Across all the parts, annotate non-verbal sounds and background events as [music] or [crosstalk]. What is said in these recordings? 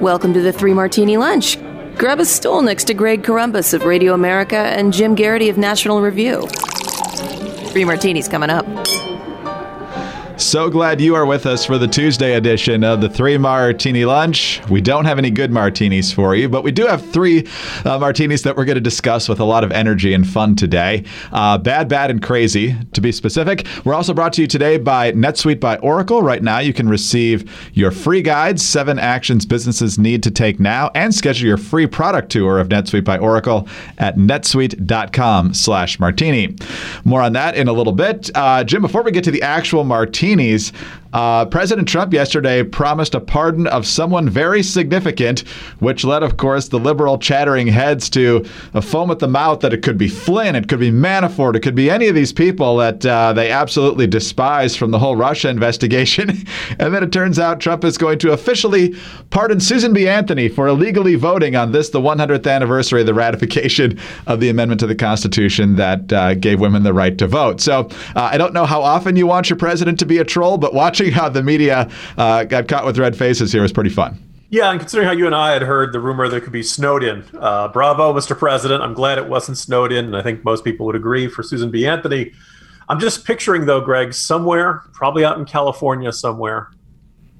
Welcome to the Three Martini Lunch. Grab a stool next to Greg Corombos of Radio America and Jim Geraghty of National Review. Three martinis coming up. So glad you are with us for the Tuesday edition of the Three Martini Lunch. We don't have any good martinis for you, but we do have three uh, martinis that we're going to discuss with a lot of energy and fun today. Uh, bad, bad, and crazy, to be specific. We're also brought to you today by NetSuite by Oracle. Right now, you can receive your free guides, seven actions businesses need to take now, and schedule your free product tour of NetSuite by Oracle at netsuite.com/slash martini. More on that in a little bit. Uh, Jim, before we get to the actual martini Uh, President Trump yesterday promised a pardon of someone very significant, which led, of course, the liberal chattering heads to a foam at the mouth that it could be Flynn, it could be Manafort, it could be any of these people that uh, they absolutely despise from the whole Russia investigation. [laughs] and then it turns out Trump is going to officially pardon Susan B. Anthony for illegally voting on this, the 100th anniversary of the ratification of the amendment to the Constitution that uh, gave women the right to vote. So uh, I don't know how often you want your president to be a troll, but watching how the media uh, got caught with red faces here was pretty fun. Yeah, and considering how you and I had heard the rumor that could be Snowden, uh, bravo, Mr. President. I'm glad it wasn't Snowden, and I think most people would agree for Susan B. Anthony. I'm just picturing, though, Greg, somewhere, probably out in California somewhere,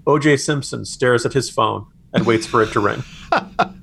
O.J. Simpson stares at his phone and waits for it to ring. [laughs]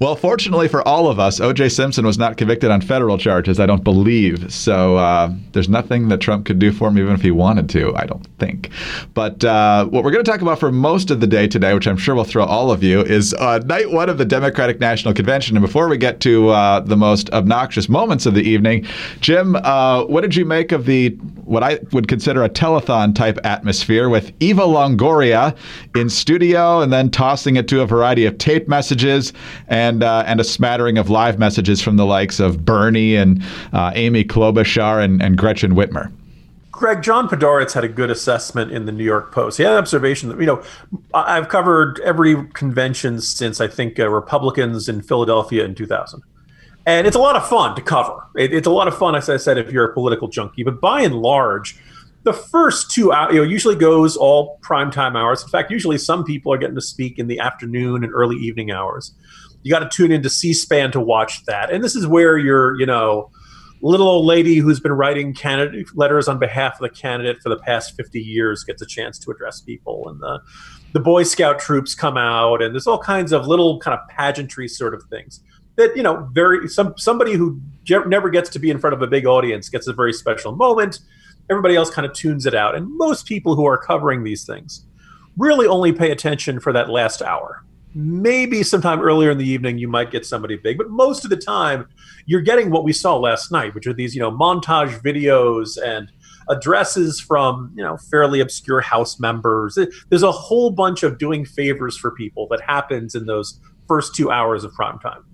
Well, fortunately for all of us, O.J. Simpson was not convicted on federal charges, I don't believe. So uh, there's nothing that Trump could do for him, even if he wanted to, I don't think. But uh, what we're going to talk about for most of the day today, which I'm sure will throw all of you, is uh, night one of the Democratic National Convention. And before we get to uh, the most obnoxious moments of the evening, Jim, uh, what did you make of the what I would consider a telethon type atmosphere with Eva Longoria in studio and then tossing it to a variety of tape messages and and uh, and a smattering of live messages from the likes of Bernie and uh, Amy Klobuchar and, and Gretchen Whitmer. Greg, John Podhoretz had a good assessment in the New York Post. He had an observation that, you know, I've covered every convention since I think uh, Republicans in Philadelphia in 2000. And it's a lot of fun to cover. It, it's a lot of fun, as I said, if you're a political junkie. But by and large, the first two hours, you know, usually goes all prime time hours. In fact, usually some people are getting to speak in the afternoon and early evening hours you got to tune into C-SPAN to watch that. And this is where your, you know, little old lady who's been writing candidate letters on behalf of the candidate for the past 50 years gets a chance to address people. And the the boy scout troops come out and there's all kinds of little kind of pageantry sort of things that you know very some somebody who never gets to be in front of a big audience gets a very special moment. Everybody else kind of tunes it out. And most people who are covering these things really only pay attention for that last hour maybe sometime earlier in the evening you might get somebody big but most of the time you're getting what we saw last night which are these you know montage videos and addresses from you know fairly obscure house members there's a whole bunch of doing favors for people that happens in those first two hours of prime time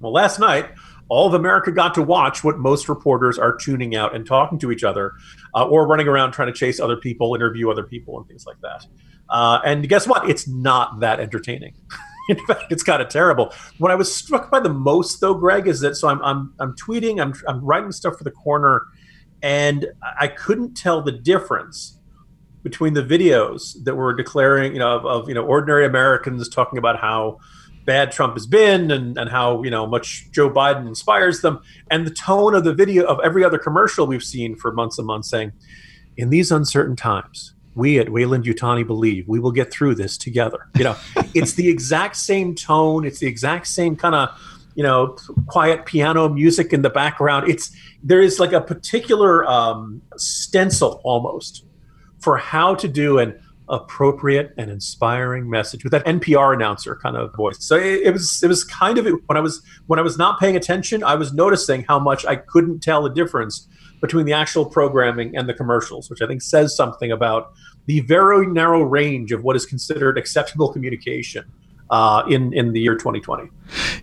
well last night all of America got to watch what most reporters are tuning out and talking to each other, uh, or running around trying to chase other people, interview other people, and things like that. Uh, and guess what? It's not that entertaining. [laughs] In fact, it's kind of terrible. What I was struck by the most, though, Greg, is that so I'm I'm, I'm tweeting, I'm I'm writing stuff for the corner, and I couldn't tell the difference between the videos that were declaring, you know, of, of you know ordinary Americans talking about how bad Trump has been and, and how you know much Joe Biden inspires them, and the tone of the video of every other commercial we've seen for months and months saying, in these uncertain times, we at Weyland-Yutani believe we will get through this together. You know, [laughs] it's the exact same tone. It's the exact same kind of, you know, quiet piano music in the background. It's there is like a particular um, stencil almost for how to do an appropriate and inspiring message with that NPR announcer kind of voice. So it, it was it was kind of when I was when I was not paying attention, I was noticing how much I couldn't tell the difference between the actual programming and the commercials, which I think says something about the very narrow range of what is considered acceptable communication uh, in in the year 2020.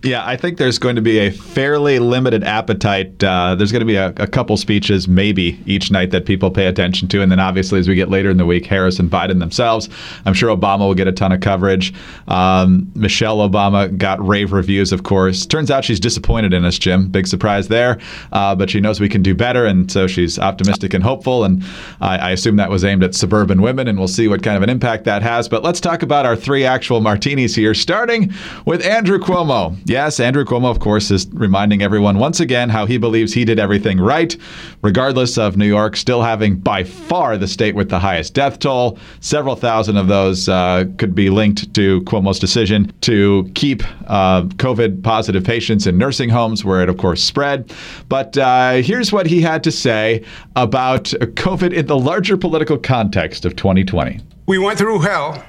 Yeah, I think there's going to be a fairly limited appetite. Uh, there's going to be a, a, couple speeches, maybe each night, that people pay attention to, and then obviously as we get later in the week, Harris and Biden themselves. I'm sure Obama will get a ton of coverage. Um, Michelle Obama got rave reviews, of course. Turns out she's disappointed in us, Jim. Big surprise there, uh, but she knows we can do better, and so she's optimistic and hopeful. And I, I assume that was aimed at suburban women, and we'll see what kind of an impact that has. But let's talk about our three actual martinis here, starting with Andrew Cuomo. Yes, Andrew Cuomo, of course, is reminding everyone once again how he believes he did everything right, regardless of New York still having by far the state with the highest death toll. Several thousand of those uh, could be linked to Cuomo's decision to keep uh, COVID positive patients in nursing homes, where it, of course, spread. But uh, here's what he had to say about COVID in the larger political context of 2020. We went through hell,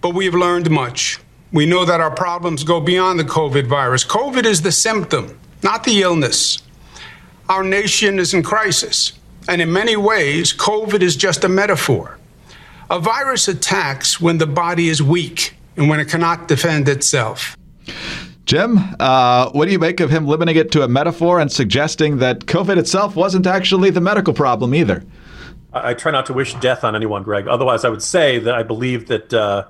but we have learned much. We know that our problems go beyond the COVID virus. COVID is the symptom, not the illness. Our nation is in crisis, and in many ways, COVID is just a metaphor. A virus attacks when the body is weak and when it cannot defend itself. Jim, uh, what do you make of him limiting it to a metaphor and suggesting that COVID itself wasn't actually the medical problem either? I, I try not to wish death on anyone, Greg. Otherwise, I would say that I believe that uh,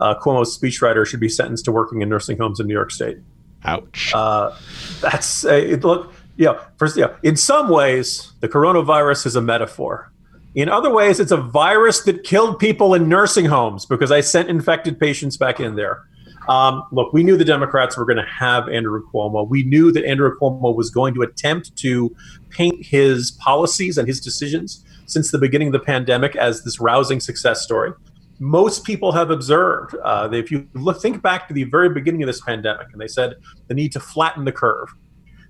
uh, Cuomo's speechwriter should be sentenced to working in nursing homes in New York State. Ouch. Uh, that's uh, look. Yeah, you know, first, yeah. In some ways, the coronavirus is a metaphor. In other ways, it's a virus that killed people in nursing homes because I sent infected patients back in there. Um, look, we knew the Democrats were going to have Andrew Cuomo. We knew that Andrew Cuomo was going to attempt to paint his policies and his decisions since the beginning of the pandemic as this rousing success story most people have observed. Uh, if you look, think back to the very beginning of this pandemic, and they said the need to flatten the curve.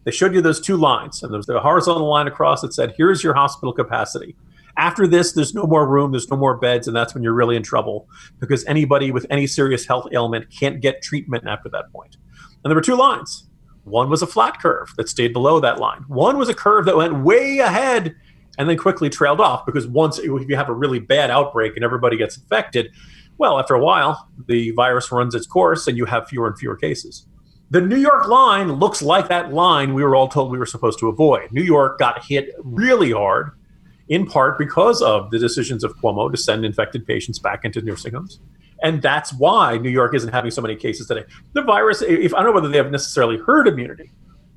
They showed you those two lines, and there's the horizontal line across that said, "Here's your hospital capacity." After this, there's no more room, there's no more beds, and that's when you're really in trouble because anybody with any serious health ailment can't get treatment after that point. And there were two lines. One was a flat curve that stayed below that line. One was a curve that went way ahead and then quickly trailed off because once if you have a really bad outbreak and everybody gets infected, well, after a while, the virus runs its course and you have fewer and fewer cases. The New York line looks like that line we were all told we were supposed to avoid. New York got hit really hard, in part because of the decisions of Cuomo to send infected patients back into nursing homes. And that's why New York isn't having so many cases today. The virus, if I don't know whether they have necessarily herd immunity,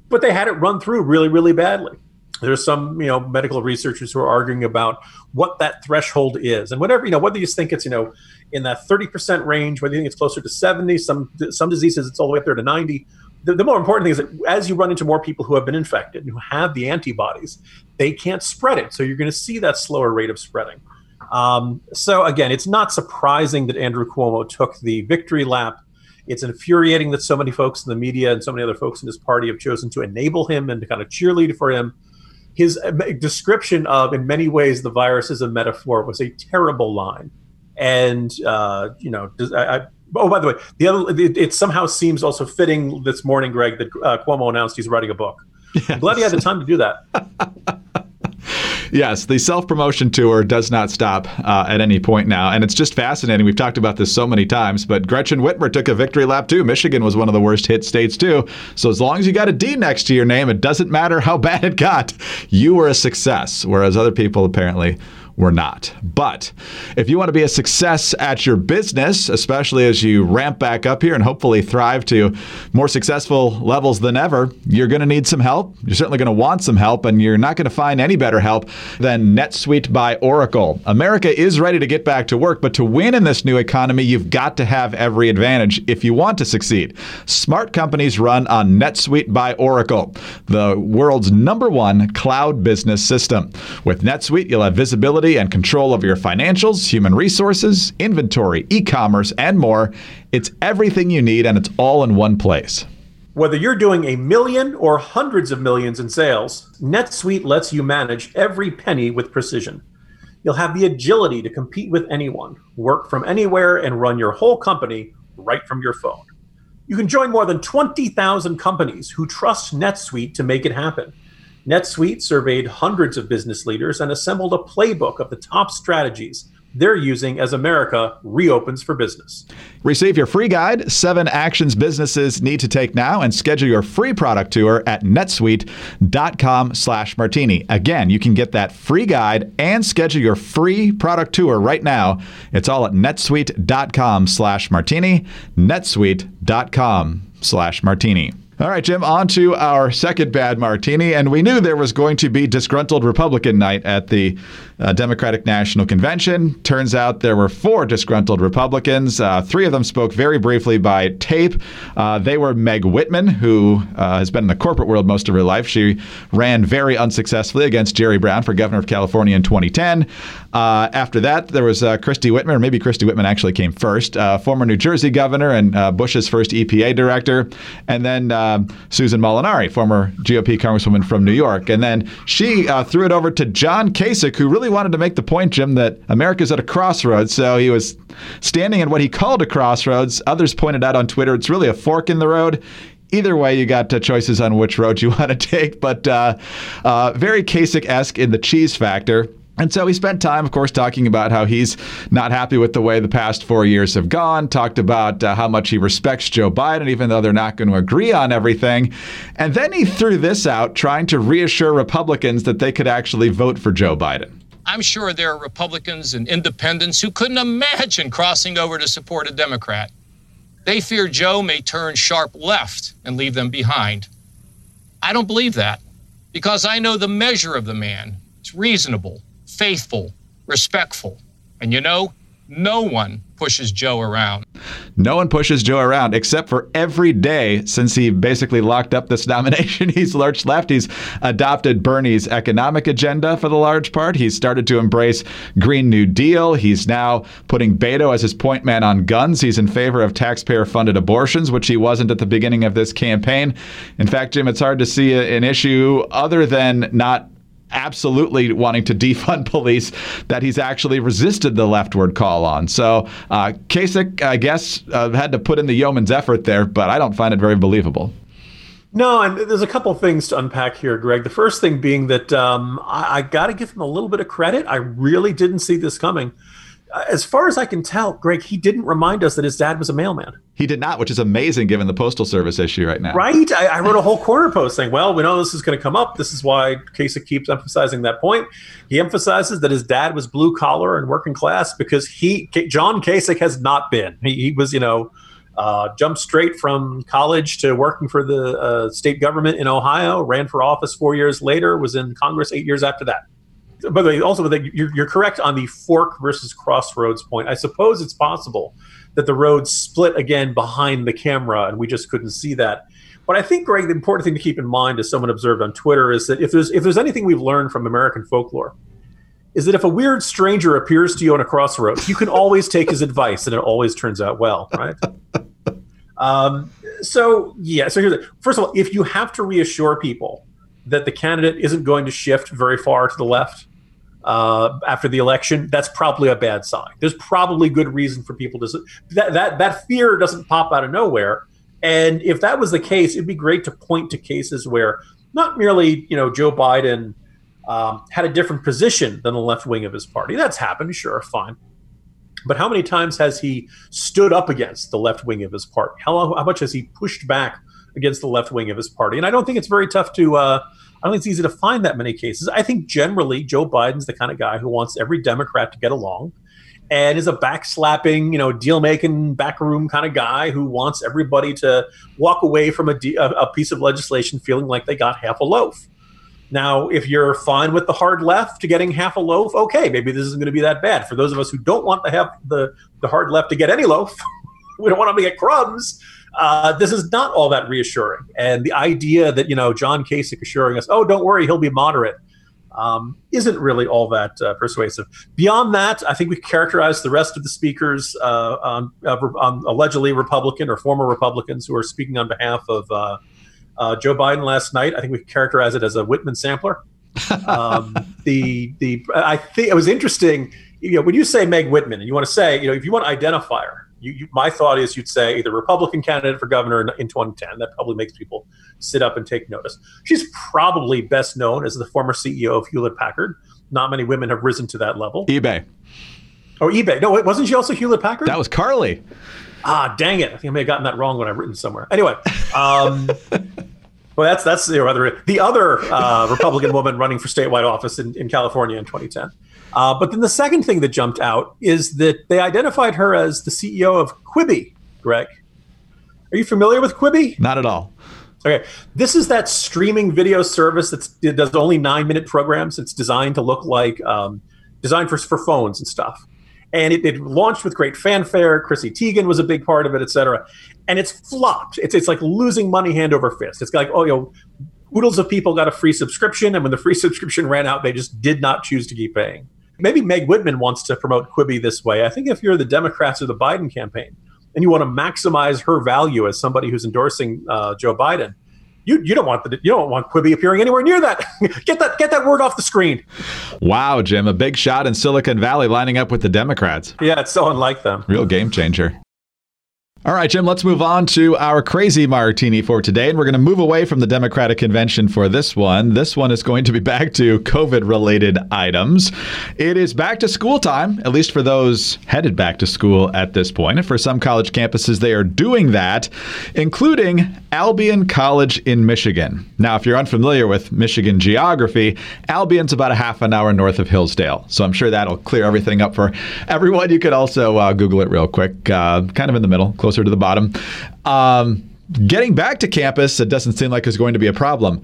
but they had it run through really, really badly there's some you know medical researchers who are arguing about what that threshold is. And whatever you know whether you think it's you know in that 30% range whether you think it's closer to 70 some some diseases it's all the way up there to 90 the, the more important thing is that as you run into more people who have been infected and who have the antibodies they can't spread it. So you're going to see that slower rate of spreading. Um, so again it's not surprising that andrew cuomo took the victory lap. It's infuriating that so many folks in the media and so many other folks in his party have chosen to enable him and to kind of cheerlead for him his uh, description of, in many ways, the virus is a metaphor was a terrible line. And, uh, you know, I, I, oh, by the way, the other, it, it, somehow seems also fitting this morning, Greg, that uh, Cuomo announced he's writing a book. [laughs] Yes. I'm glad he had the time to do that. [laughs] yes, the self promotion tour does not stop uh, at any point now. And it's just fascinating. We've talked about this so many times, but Gretchen Whitmer took a victory lap too. Michigan was one of the worst hit states too. So as long as you got a D next to your name, it doesn't matter how [laughs] bad it got. You were a success, whereas other people apparently we're not. But if you want to be a success at your business, especially as you ramp back up here and hopefully thrive to more successful levels than ever, you're going to need some help. You're certainly going to want some help, and you're not going to find any better help than NetSuite by Oracle. America is ready to get back to work, but to win in this new economy, you've got to have every advantage if you want to succeed. Smart companies run on NetSuite by Oracle, the world's number one cloud business system. With NetSuite, you'll have visibility and control of your financials, human resources, inventory, e commerce, and more. It's everything you need, and it's all in one place. Whether you're doing a million or hundreds of millions in sales, NetSuite lets you manage every penny with precision. You'll have the agility to compete with anyone, work from anywhere, and run your whole company right from your phone. You can join more than 20,000 companies who trust NetSuite to make it happen. NetSuite surveyed hundreds of business leaders and assembled a playbook of the top strategies they're using as America reopens for business. Receive your free guide, Seven Actions Businesses Need to Take Now, and schedule your free product tour at netsuite.com slash martini. Again, you can get that free guide and schedule your free product tour right now. It's all at netsuite.com slash martini, netsuite.com slash martini. All right, Jim, on to our second bad martini. And we knew there was going to be disgruntled Republican night at the uh, Democratic National Convention. Turns out there were four disgruntled Republicans. Uh, three of them spoke very briefly by tape. Uh, they were Meg Whitman, who uh, has been in the corporate world most of her life. She ran very unsuccessfully against Jerry Brown for governor of California in 2010. Uh, after that, there was uh, Christie Whitman, or maybe Christie Whitman actually came first, former New Jersey governor and Bush's first EPA director. And then um, Susan Molinari, former GOP congresswoman from New York. And then she threw it over to John Kasich, who really wanted to make the point, Jim, that America's at a crossroads. So he was standing at what he called a crossroads. Others pointed out on Twitter it's really a fork in the road either way, you got uh, choices on which road you [laughs] want to take, but uh, uh, very Kasich esque in the cheese factor. And so he spent time, of course, talking about how he's not happy with the way the past four years have gone, talked about uh, how much he respects Joe Biden, even though they're not going to agree on everything. And then he threw this out, trying to reassure Republicans that they could actually vote for Joe Biden. I'm sure there are Republicans and independents who couldn't imagine crossing over to support a Democrat. They fear Joe may turn sharp left and leave them behind. I don't believe that because I know the measure of the man. It's reasonable, faithful, respectful. And you know, no one pushes Joe around. No one pushes Joe around except for every day since he basically locked up this [laughs] nomination. He's lurched left. He's adopted Bernie's economic agenda for the large part. He's started to embrace Green New Deal. He's now putting Beto as his point man on guns. He's in favor of taxpayer funded abortions, which he wasn't at the beginning of this campaign. In fact, Jim, it's hard to see an issue other than not absolutely wanting to [laughs] defund police that he's actually resisted the leftward call on. So uh, Kasich, I guess, uh, had to put in the yeoman's effort there, but I don't find it very believable. No, and there's a couple things to unpack here, Greg. The first thing being that um, I, I got to give him a little bit of credit. I really didn't see this coming as far as I can tell, Greg, he didn't remind us that his dad was a mailman. He did not, which is amazing given the postal service issue right now. Right? I, I wrote a whole corner post saying, "Well, we know this is going to come up. This is why Kasich keeps emphasizing that point. He emphasizes that his dad was blue collar and working class because he, John Kasich, has not been. He, he was, you know." Uh, jumped straight from college to working for the uh, state government in Ohio, ran for office four years later, was in Congress eight years after that by the way, also you're, you're correct on the fork versus crossroads point. I suppose it's possible that the roads split again behind the camera, and we just couldn't see that. But I think, Greg, the important thing to keep in mind, as someone observed on Twitter, is that if there's if there's anything we've learned from American folklore, is that if a weird stranger appears to you on a crossroads, you can always take his advice, and it always turns out well, right? [laughs] um, so yeah, so here's it. First of all, if you have to reassure people that the candidate isn't going to shift very far to the left uh, after the election, that's probably a bad sign. There's probably good reason for people to that that that fear doesn't pop out of nowhere. And if that was the case, it'd be great to point to cases where not merely you know Joe Biden um, had a different position than the left wing of his party. That's happened, sure, fine. But how many times has he stood up against the left wing of his party? How, how much has he pushed back against the left wing of his party? And I don't think it's very tough to uh, I don't think it's easy to find that many cases. I think generally Joe Biden's the kind of guy who wants every Democrat to get along and is a backslapping, you know, deal making backroom kind of guy who wants everybody to walk away from a, de- a piece of legislation feeling like they got half a loaf. Now, if you're fine with the hard left to getting half a loaf, okay, maybe this isn't going to be that bad. For those of us who don't want to have the, the hard left to get any loaf, [laughs] [laughs] we don't want them to get crumbs uh, this is not all that reassuring. And the idea that, you know, John Kasich assuring us, oh, don't worry, he'll be moderate, um, isn't really all that uh, persuasive. Beyond that, I think we characterize the rest of the speakers uh, on, on, allegedly Republican or former Republicans who are speaking on behalf of uh, uh, Joe Biden last night. I think we characterize it as a Whitman sampler. um, [laughs] the the I think it was interesting. You know, when you say Meg Whitman, and you want to say, you know, if you want to identify her, you, you, my thought is you'd say either Republican candidate for governor in, in 2010. That probably makes people sit up and take notice. She's probably best known as the former CEO of Hewlett Packard. Not many women have risen to that level. eBay. Oh, eBay. No, wasn't she also Hewlett Packard? That was Carly. Ah, dang it! I think I may have gotten that wrong when I've written somewhere. Anyway, um, [laughs] well, that's that's the other the other uh, Republican woman running for statewide office in, in California in 2010. Uh, but then the second thing that jumped out is that they identified her as the CEO of Quibi. Greg, are you familiar with Quibi? Not at all. Okay, this is that streaming video service that does only nine minute programs. It's designed to look like um, designed for for phones and stuff. And it, it, launched with great fanfare. Chrissy Teigen was a big part of it, et cetera. And it's flopped. It's it's like losing money hand over fist. It's like oh you know, oodles of people got a free subscription, and when the free [laughs] subscription ran out, they just did not choose to keep paying. Maybe Meg Whitman wants to promote Quibi this way. I think if you're the Democrats or the Biden campaign, and you want to maximize her value as somebody who's endorsing uh, Joe Biden, you you don't want the you don't want Quibi appearing anywhere near that. [laughs] get that get that word off the screen. Wow, Jim, a big shot in Silicon Valley lining up with the Democrats. Yeah, it's so unlike them. Real game changer. All right, Jim, let's move on to our crazy martini for today. And we're going to move away from the Democratic convention for this one. This one is going to be [laughs] back to COVID related items. It is back to school time, at least for those headed back to school at this point. And for some college campuses, they are doing that, including Albion College in Michigan. Now, if you're unfamiliar with Michigan geography, Albion's about a half an hour north of Hillsdale. So I'm sure that'll clear everything up for everyone. You could also uh, Google it real quick, uh, kind of in the middle, closer closer to the bottom. Um, getting back to campus, it doesn't seem like it's going to be a problem.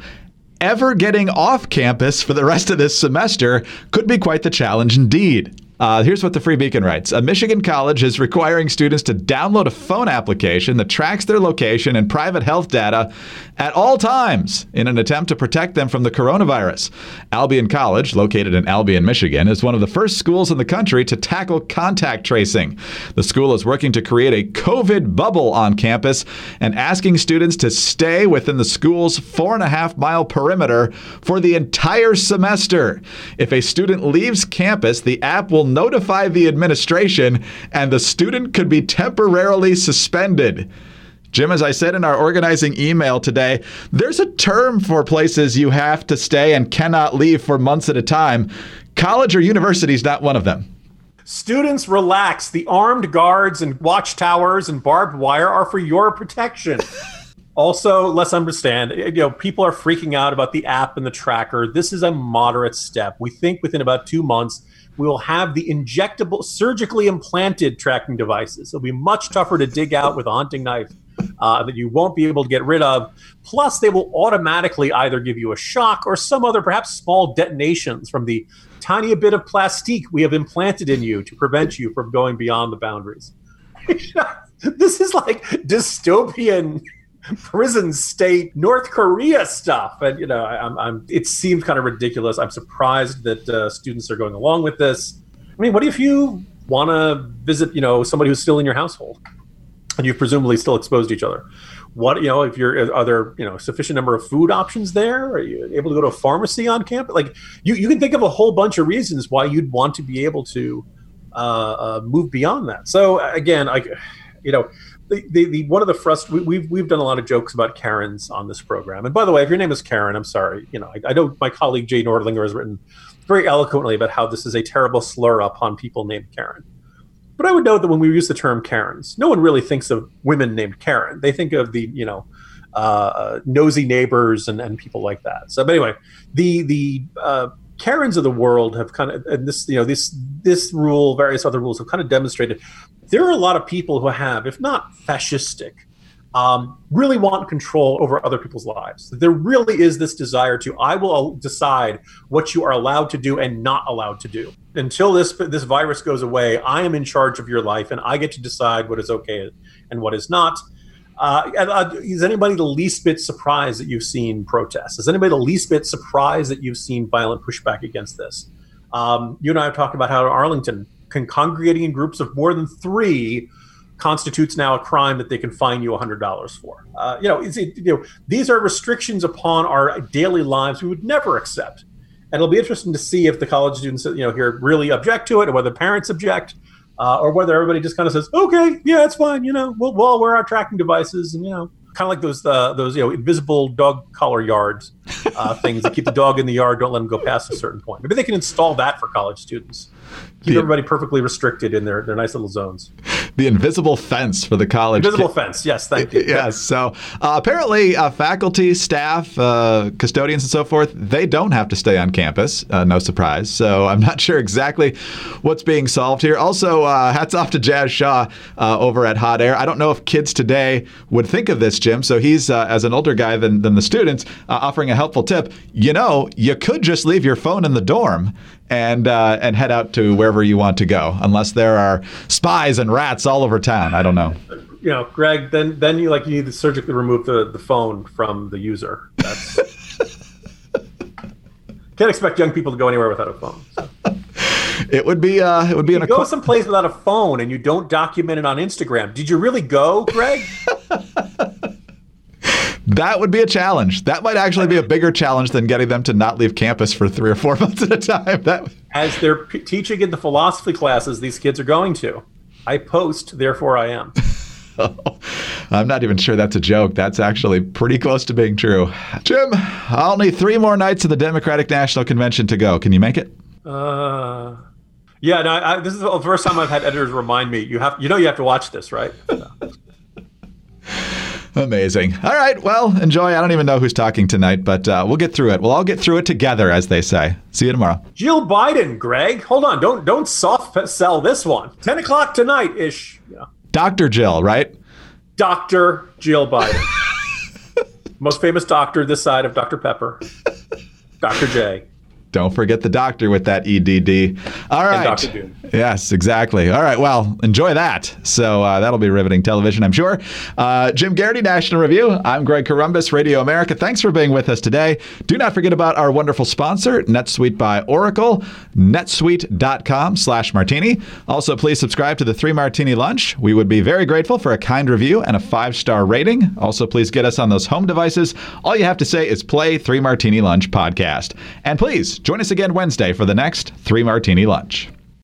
Ever getting off campus for the rest of this semester could be quite the challenge indeed. Uh, here's what the Free Beacon writes A Michigan college is requiring students to download a phone application that tracks their location and private health data at all times in an attempt to protect them from the coronavirus. Albion College, located in Albion, Michigan, is one of the first schools in the country to tackle contact tracing. The school is working to create a COVID bubble on campus and asking students to stay within the school's four and a half mile perimeter for the entire semester. If a student leaves campus, the app will notify the administration and the student could be temporarily suspended. Jim, as I said in our organizing email today, there's a term for places you have to stay and cannot leave for months at a time. College or university is not one of them. Students, relax. The armed guards and watchtowers and barbed wire are for your protection. [laughs] also, let's understand, you know, people are freaking out about the app and the tracker. This is a moderate step. We think within about two months, we will have the injectable, surgically implanted tracking devices. It'll be much tougher to dig out with a hunting knife uh, that you won't be able to get rid of. Plus, they will automatically either give you a shock or some other, perhaps small detonations from the tiny bit of plastique we have implanted in you to prevent you from going beyond the boundaries. [laughs] this is like dystopian prison state North Korea stuff, and you know, I'm, I'm it seems kind of ridiculous. I'm surprised that uh, students are going along with this. I mean, what if you want to visit, you know, somebody who's still in your household? and you've presumably still exposed each other. What you know, if you're are there you know sufficient number of food options there? Are you able to go to a pharmacy on campus? Like you, you can think of a whole bunch of reasons why you'd want to be able to uh, uh, move beyond that. So again, I, you know, the, the, one of the frust we, we've we've done a lot of jokes about Karens on this program. And by the way, if your name is Karen, I'm sorry. You know, I, I know my colleague Jay Nordlinger has written very eloquently about how this is a terrible slur upon people named Karen. But I would note that when we use the term Karens, no one really thinks of women named Karen. They think of the, you know, uh, nosy neighbors and, and people like that. So, but anyway, the the uh, Karens of the world have kind of, and this, you know, this this rule, various other rules have kind of demonstrated there are a lot of people who have, if not fascistic, um, really want control over other people's lives. There really is this desire to, I will decide what you are allowed to do and not allowed to do. Until this this virus goes away, I am in charge of your life, and I get to decide what is okay and what is not. Uh, uh, is anybody the least bit surprised that you've seen protests? Is anybody the least bit surprised that you've seen violent pushback against this? Um, you and I have talked about how Arlington, can congregating in groups of more than three, constitutes now a crime that they can fine you $100 for. Uh, you, know, it, you know, these are restrictions upon our daily lives we would never accept. And it'll be interesting to see if the college students, you know, here really object to it, or whether parents object, uh, or whether everybody just kind of says, "Okay, yeah, it's fine." You know, we'll, we'll all wear our tracking devices, and you know, kind of like those uh, those you know invisible dog collar yards uh, things that keep the dog in the yard, don't let them go past a certain point. Maybe they can install that for college students. Keep The- everybody perfectly restricted in their, their nice little zones. The invisible fence for the college. Invisible kid- fence. Yes, thank you. [laughs] Yes. So uh, apparently, uh, faculty, staff, uh, custodians, and so forth, they don't have to stay on campus. Uh, no surprise. So I'm not sure exactly what's being solved here. Also, uh, hats off to Jazz Shaw uh, over at Hot Air. I don't know if kids today would think of this, Jim. So he's, uh, as an older guy than, than the students, uh, offering a helpful tip. You know, you could just leave your phone in the dorm and uh, and head out to wherever you want to go, unless there are spies and rats all over town. I don't know. You know, Greg, then then you like you need to surgically remove the, the phone from the user. That's [laughs] can't expect young people to go anywhere without a phone. So. It would be uh, it would be an go aqua- someplace without a phone and you don't document it on Instagram. Did you really go, Greg? [laughs] that would be a challenge. That might actually be a bigger challenge than getting them to not leave campus for three or four [laughs] months at a time. That As they're p- teaching in the philosophy classes these kids are going to. I post, therefore I am. [laughs] I'm not even sure that's a joke. That's actually pretty close to being true. Jim, I'll need three more nights of the Democratic National Convention to go. Can you make it? Uh, yeah, no, I, this is the first time I've had editors remind me. You have, you know, you have to watch this, right? Amazing. All right. Well, enjoy. I don't even know who's talking tonight, but uh, we'll get through it. We'll all get through it together, as they say. See you tomorrow. Jill Biden, Greg. Hold on, don't don't soft sell this one. Ten o'clock tonight ish. Yeah. Dr. Jill, right? Doctor Jill Biden, [laughs] most famous doctor this side of Dr Pepper, Dr J. Don't forget the doctor with that EDD. All right. Yes, exactly. All right. Well, enjoy that. So uh, that'll be riveting television, I'm sure. Uh, Jim Geraghty, National Review. I'm Greg Corombos, Radio America. Thanks for being with us today. Do not forget about our wonderful sponsor, NetSuite by Oracle, netsuite.com slash martini. Also, please subscribe to the Three Martini Lunch. We would be very grateful for a kind review and a five-star rating. Also, please get us on those home devices. All you have to say is play Three Martini Lunch podcast. And please join us again Wednesday for the next Three Martini Lunch.